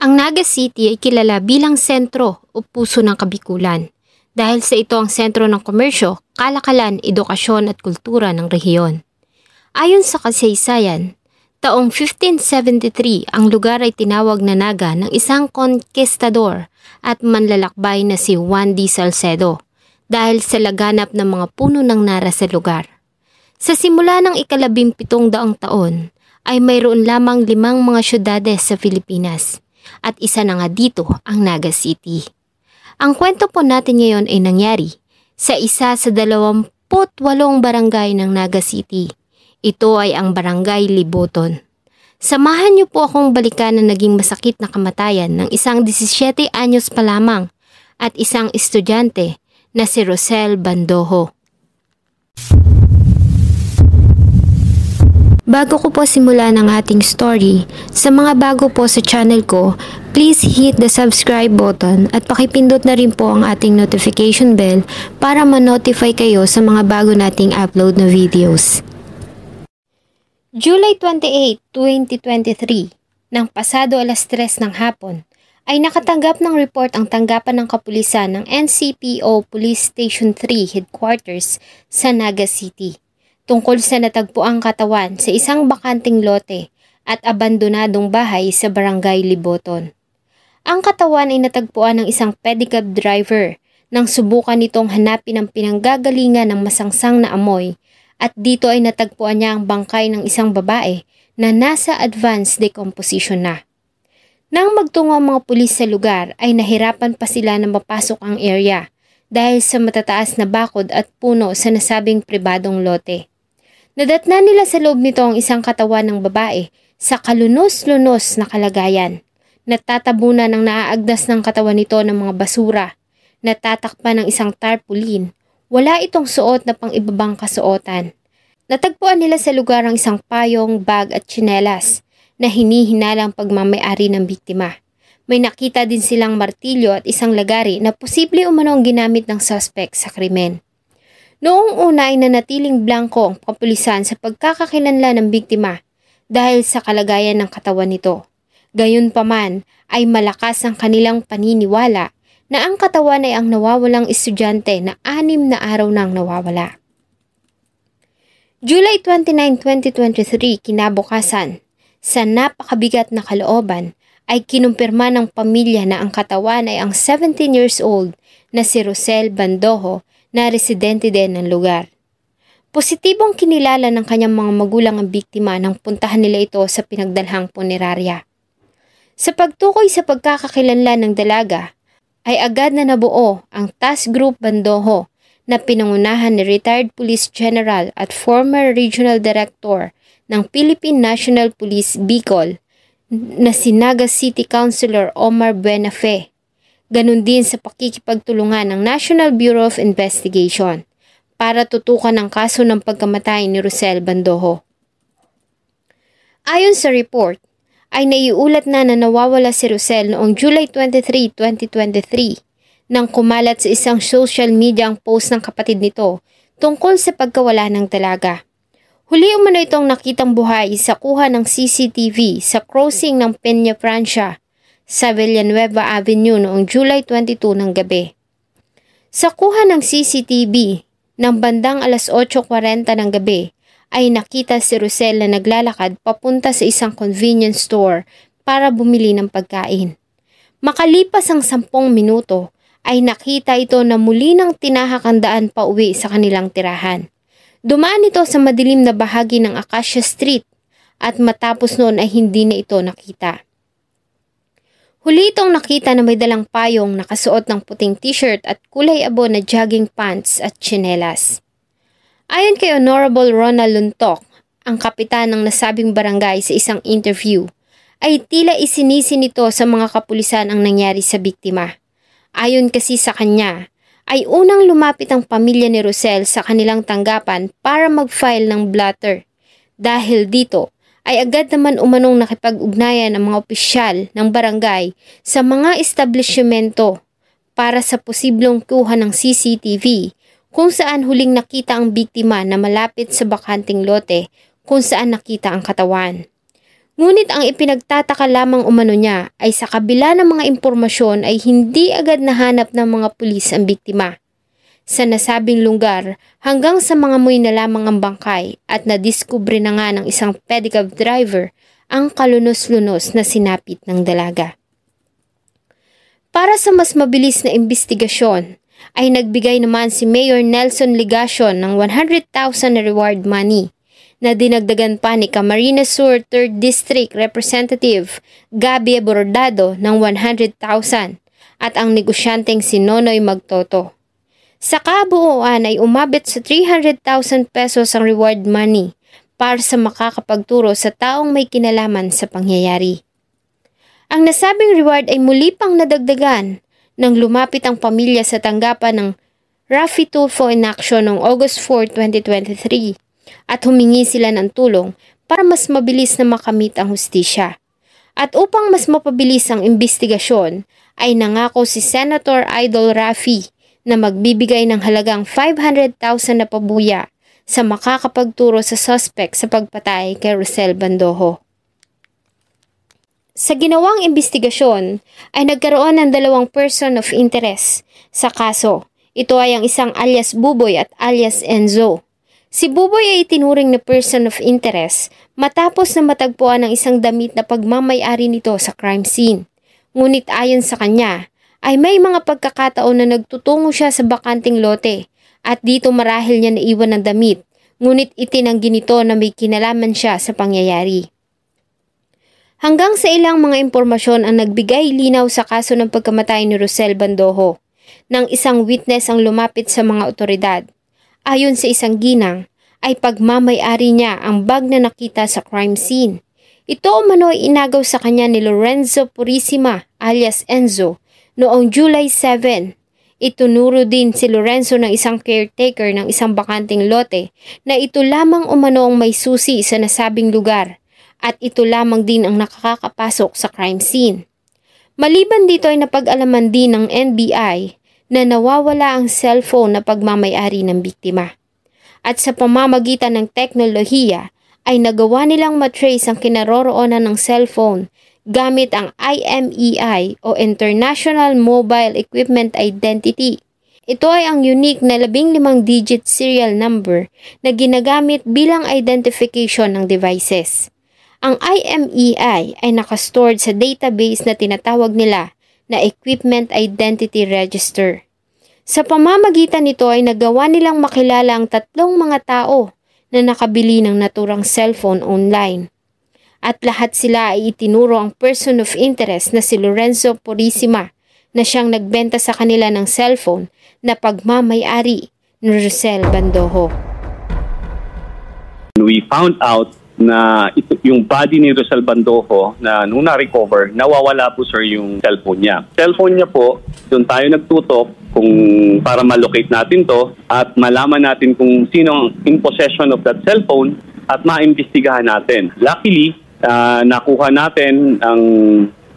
Ang Naga City ay kilala bilang sentro o puso ng Kabikulan dahil sa ito ang sentro ng komersyo, kalakalan, edukasyon at kultura ng rehiyon. Ayon sa kasaysayan, taong 1573 ang lugar ay tinawag na Naga ng isang konkistador at manlalakbay na si Juan D. Salcedo dahil sa laganap ng mga puno ng nara sa lugar. Sa simula ng ikalabing pitong daang taon, ay mayroon lamang limang mga syudades sa Pilipinas at isa na nga dito ang Naga City. Ang kwento po natin ngayon ay nangyari sa isa sa 28 barangay ng Naga City. Ito ay ang Barangay Liboton. Samahan niyo po akong balikan ang naging masakit na kamatayan ng isang 17 anyos pa lamang at isang estudyante na si Rosel Bandoho. Bago ko po simulan ang ating story, sa mga bago po sa channel ko, please hit the subscribe button at pakipindot na rin po ang ating notification bell para ma-notify kayo sa mga bago nating upload na videos. July 28, 2023, ng pasado alas 3 ng hapon, ay nakatanggap ng report ang tanggapan ng kapulisan ng NCPO Police Station 3 Headquarters sa Naga City tungkol sa natagpuang katawan sa isang bakanting lote at abandonadong bahay sa barangay Liboton. Ang katawan ay natagpuan ng isang pedicab driver nang subukan nitong hanapin ang pinanggagalingan ng masangsang na amoy at dito ay natagpuan niya ang bangkay ng isang babae na nasa advanced decomposition na. Nang magtungo ang mga pulis sa lugar ay nahirapan pa sila na mapasok ang area dahil sa matataas na bakod at puno sa nasabing pribadong lote. Nadatna nila sa loob nito ang isang katawan ng babae sa kalunos-lunos na kalagayan. Natatabunan ng naaagdas ng katawan nito ng mga basura. Natatakpan ng isang tarpaulin. Wala itong suot na pang kasuotan. Natagpuan nila sa lugar ang isang payong, bag at tsinelas na hinihinalang pagmamayari ng biktima. May nakita din silang martilyo at isang lagari na posible umano ang ginamit ng suspect sa krimen. Noong una ay nanatiling blanco ang kapulisan sa pagkakakilanlan ng biktima dahil sa kalagayan ng katawan nito. Gayunpaman ay malakas ang kanilang paniniwala na ang katawan ay ang nawawalang estudyante na anim na araw nang nawawala. July 29, 2023, kinabukasan, sa napakabigat na kalooban, ay kinumpirma ng pamilya na ang katawan ay ang 17 years old na si Rosel Bandoho na residente din ng lugar. Positibong kinilala ng kanyang mga magulang ang biktima nang puntahan nila ito sa pinagdalhang punerarya. Sa pagtukoy sa pagkakakilanlan ng dalaga, ay agad na nabuo ang Task Group Bandoho na pinangunahan ni retired Police General at former Regional Director ng Philippine National Police Bicol na si Naga City Councilor Omar Buenafe ganun din sa pakikipagtulungan ng National Bureau of Investigation para tutukan ang kaso ng pagkamatay ni Rosel Bandoho. Ayon sa report, ay naiulat na na nawawala si Rosel noong July 23, 2023 nang kumalat sa isang social media ang post ng kapatid nito tungkol sa pagkawala ng dalaga. Huli umano itong nakitang buhay sa kuha ng CCTV sa crossing ng Peña Francia sa Villanueva Avenue noong July 22 ng gabi. Sa kuha ng CCTV ng bandang alas 8.40 ng gabi ay nakita si Rosel na naglalakad papunta sa isang convenience store para bumili ng pagkain. Makalipas ang sampung minuto ay nakita ito na muli ng tinahakandaan pa uwi sa kanilang tirahan. Dumaan ito sa madilim na bahagi ng Acacia Street at matapos noon ay hindi na ito nakita. Huli itong nakita na may dalang payong nakasuot ng puting t-shirt at kulay abo na jogging pants at chinelas. Ayon kay Honorable Ronald Luntok, ang kapitan ng nasabing barangay sa isang interview, ay tila isinisi nito sa mga kapulisan ang nangyari sa biktima. Ayon kasi sa kanya, ay unang lumapit ang pamilya ni Rosel sa kanilang tanggapan para mag-file ng blotter. Dahil dito, ay agad naman umanong nakipag-ugnayan ang mga opisyal ng barangay sa mga establishmento para sa posiblong kuha ng CCTV kung saan huling nakita ang biktima na malapit sa bakanting lote kung saan nakita ang katawan. Ngunit ang ipinagtataka lamang umano niya ay sa kabila ng mga impormasyon ay hindi agad nahanap ng mga pulis ang biktima. Sa nasabing lugar hanggang sa mga muy na lamang ang bangkay at nadiskubre na nga ng isang pedicab driver ang kalunos-lunos na sinapit ng dalaga. Para sa mas mabilis na investigasyon, ay nagbigay naman si Mayor Nelson Ligacion ng 100,000 na reward money na dinagdagan pa ni Camarines Sur 3rd District Representative Gabi Bordado ng 100,000 at ang negosyanteng si Nonoy Magtoto. Sa kabuuan ay umabot sa 300,000 pesos ang reward money para sa makakapagturo sa taong may kinalaman sa pangyayari. Ang nasabing reward ay muli pang nadagdagan nang lumapit ang pamilya sa tanggapan ng Rafi Tulfo in Action noong August 4, 2023 at humingi sila ng tulong para mas mabilis na makamit ang hustisya. At upang mas mapabilis ang investigasyon, ay nangako si Senator Idol Rafi na magbibigay ng halagang 500,000 na pabuya sa makakapagturo sa suspect sa pagpatay kay Rosel Bandoho. Sa ginawang investigasyon ay nagkaroon ng dalawang person of interest sa kaso. Ito ay ang isang alias Buboy at alias Enzo. Si Buboy ay itinuring na person of interest matapos na matagpuan ng isang damit na pagmamayari nito sa crime scene. Ngunit ayon sa kanya, ay may mga pagkakataon na nagtutungo siya sa bakanting lote at dito marahil niya naiwan ng damit, ngunit itinanggi nito na may kinalaman siya sa pangyayari. Hanggang sa ilang mga impormasyon ang nagbigay linaw sa kaso ng pagkamatay ni Rosel Bandoho, nang isang witness ang lumapit sa mga otoridad Ayon sa isang ginang, ay pagmamayari niya ang bag na nakita sa crime scene. Ito umano ay inagaw sa kanya ni Lorenzo Purisima alias Enzo noong July 7. Itunuro din si Lorenzo ng isang caretaker ng isang bakanting lote na ito lamang umano ang may susi sa nasabing lugar at ito lamang din ang nakakapasok sa crime scene. Maliban dito ay napag-alaman din ng NBI na nawawala ang cellphone na pagmamayari ng biktima. At sa pamamagitan ng teknolohiya ay nagawa nilang matrace ang kinaroroonan ng cellphone gamit ang IMEI o International Mobile Equipment Identity. Ito ay ang unique na 15 digit serial number na ginagamit bilang identification ng devices. Ang IMEI ay nakastored sa database na tinatawag nila na Equipment Identity Register. Sa pamamagitan nito ay nagawa nilang makilala ang tatlong mga tao na nakabili ng naturang cellphone online. At lahat sila ay itinuro ang person of interest na si Lorenzo Purisima na siyang nagbenta sa kanila ng cellphone na pagmamayari ni Rosel Bandoho. We found out na ito, yung body ni Rosal Bandojo na nung na-recover, nawawala po sir yung cellphone niya. Cellphone niya po, doon tayo nagtutok kung para malocate natin to at malaman natin kung sino in possession of that cellphone at maimbestigahan natin. Luckily, uh, nakuha natin ang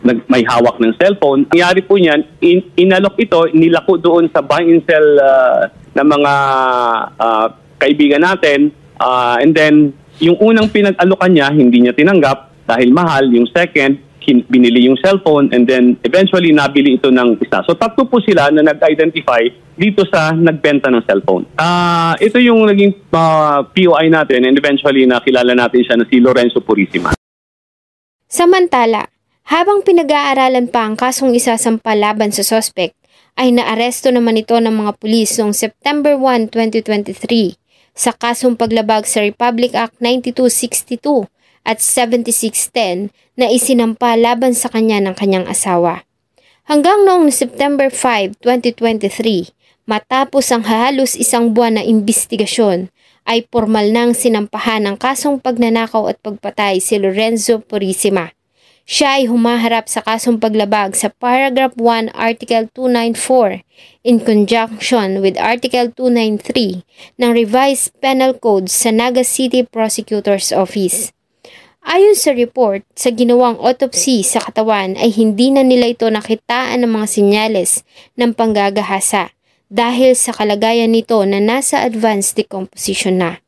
nag, may hawak ng cellphone. Nangyari po niyan, in, inalok ito, nilako doon sa buy and sell uh, ng mga uh, kaibigan natin uh, and then yung unang pinag-alokan niya, hindi niya tinanggap dahil mahal. Yung second, binili yung cellphone and then eventually nabili ito ng isa. So tatlo po sila na nag-identify dito sa nagbenta ng cellphone. Uh, ito yung naging uh, POI natin and eventually nakilala natin siya na si Lorenzo Purisima. Samantala, habang pinag-aaralan pa ang kasong isasampa laban sa suspect, ay naaresto naman ito ng mga pulis noong September 1, 2023 sa kasong paglabag sa Republic Act 9262 at 7610 na isinampa laban sa kanya ng kanyang asawa. Hanggang noong September 5, 2023, matapos ang halos isang buwan na imbestigasyon, ay formal nang sinampahan ng kasong pagnanakaw at pagpatay si Lorenzo Purisima. Siya ay humaharap sa kasong paglabag sa Paragraph 1 Article 294 in conjunction with Article 293 ng Revised Penal Code sa Naga City Prosecutor's Office. Ayon sa report, sa ginawang autopsy sa katawan ay hindi na nila ito nakitaan ng mga sinyales ng panggagahasa dahil sa kalagayan nito na nasa advanced decomposition na.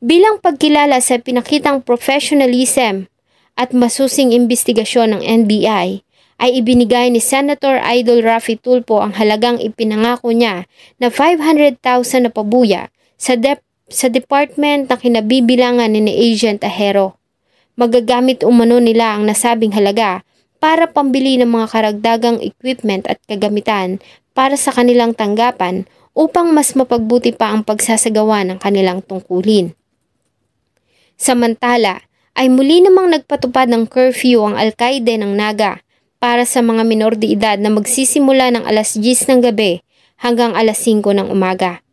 Bilang pagkilala sa pinakitang professionalism at masusing investigasyon ng NBI, ay ibinigay ni Senator Idol Rafi Tulpo ang halagang ipinangako niya na 500,000 na pabuya sa, dep- sa department na kinabibilangan ni Agent Ahero. Magagamit umano nila ang nasabing halaga para pambili ng mga karagdagang equipment at kagamitan para sa kanilang tanggapan upang mas mapagbuti pa ang pagsasagawa ng kanilang tungkulin. Samantala, ay muli namang nagpatupad ng curfew ang alkaide ng Naga para sa mga minor de edad na magsisimula ng alas 10 ng gabi hanggang alas 5 ng umaga.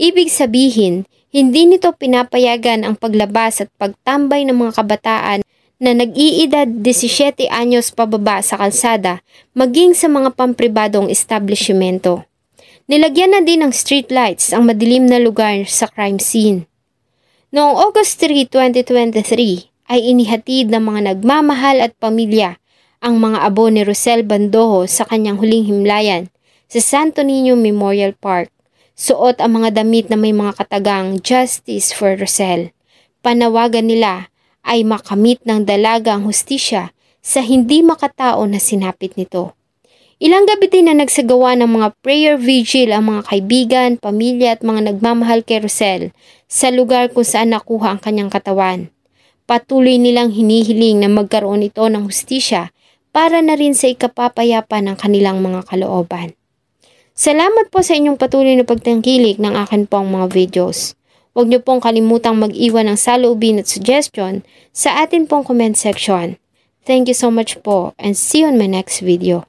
Ibig sabihin, hindi nito pinapayagan ang paglabas at pagtambay ng mga kabataan na nag-iedad 17 anyos pababa sa kalsada maging sa mga pampribadong establishmento. Nilagyan na din ng streetlights ang madilim na lugar sa crime scene. Noong August 3, 2023, ay inihatid ng mga nagmamahal at pamilya ang mga abo ni Rosel Bandojo sa kanyang huling himlayan sa Santo Niño Memorial Park. Suot ang mga damit na may mga katagang Justice for Rosel. Panawagan nila ay makamit ng dalaga ang hustisya sa hindi makatao na sinapit nito. Ilang gabi din na nagsagawa ng mga prayer vigil ang mga kaibigan, pamilya at mga nagmamahal kay Rosel sa lugar kung saan nakuha ang kanyang katawan. Patuloy nilang hinihiling na magkaroon ito ng hustisya para na rin sa ikapapayapa ng kanilang mga kalooban. Salamat po sa inyong patuloy na pagtangkilik ng akin pong mga videos. Huwag niyo pong kalimutang mag-iwan ng saloobin at suggestion sa atin pong comment section. Thank you so much po and see you on my next video.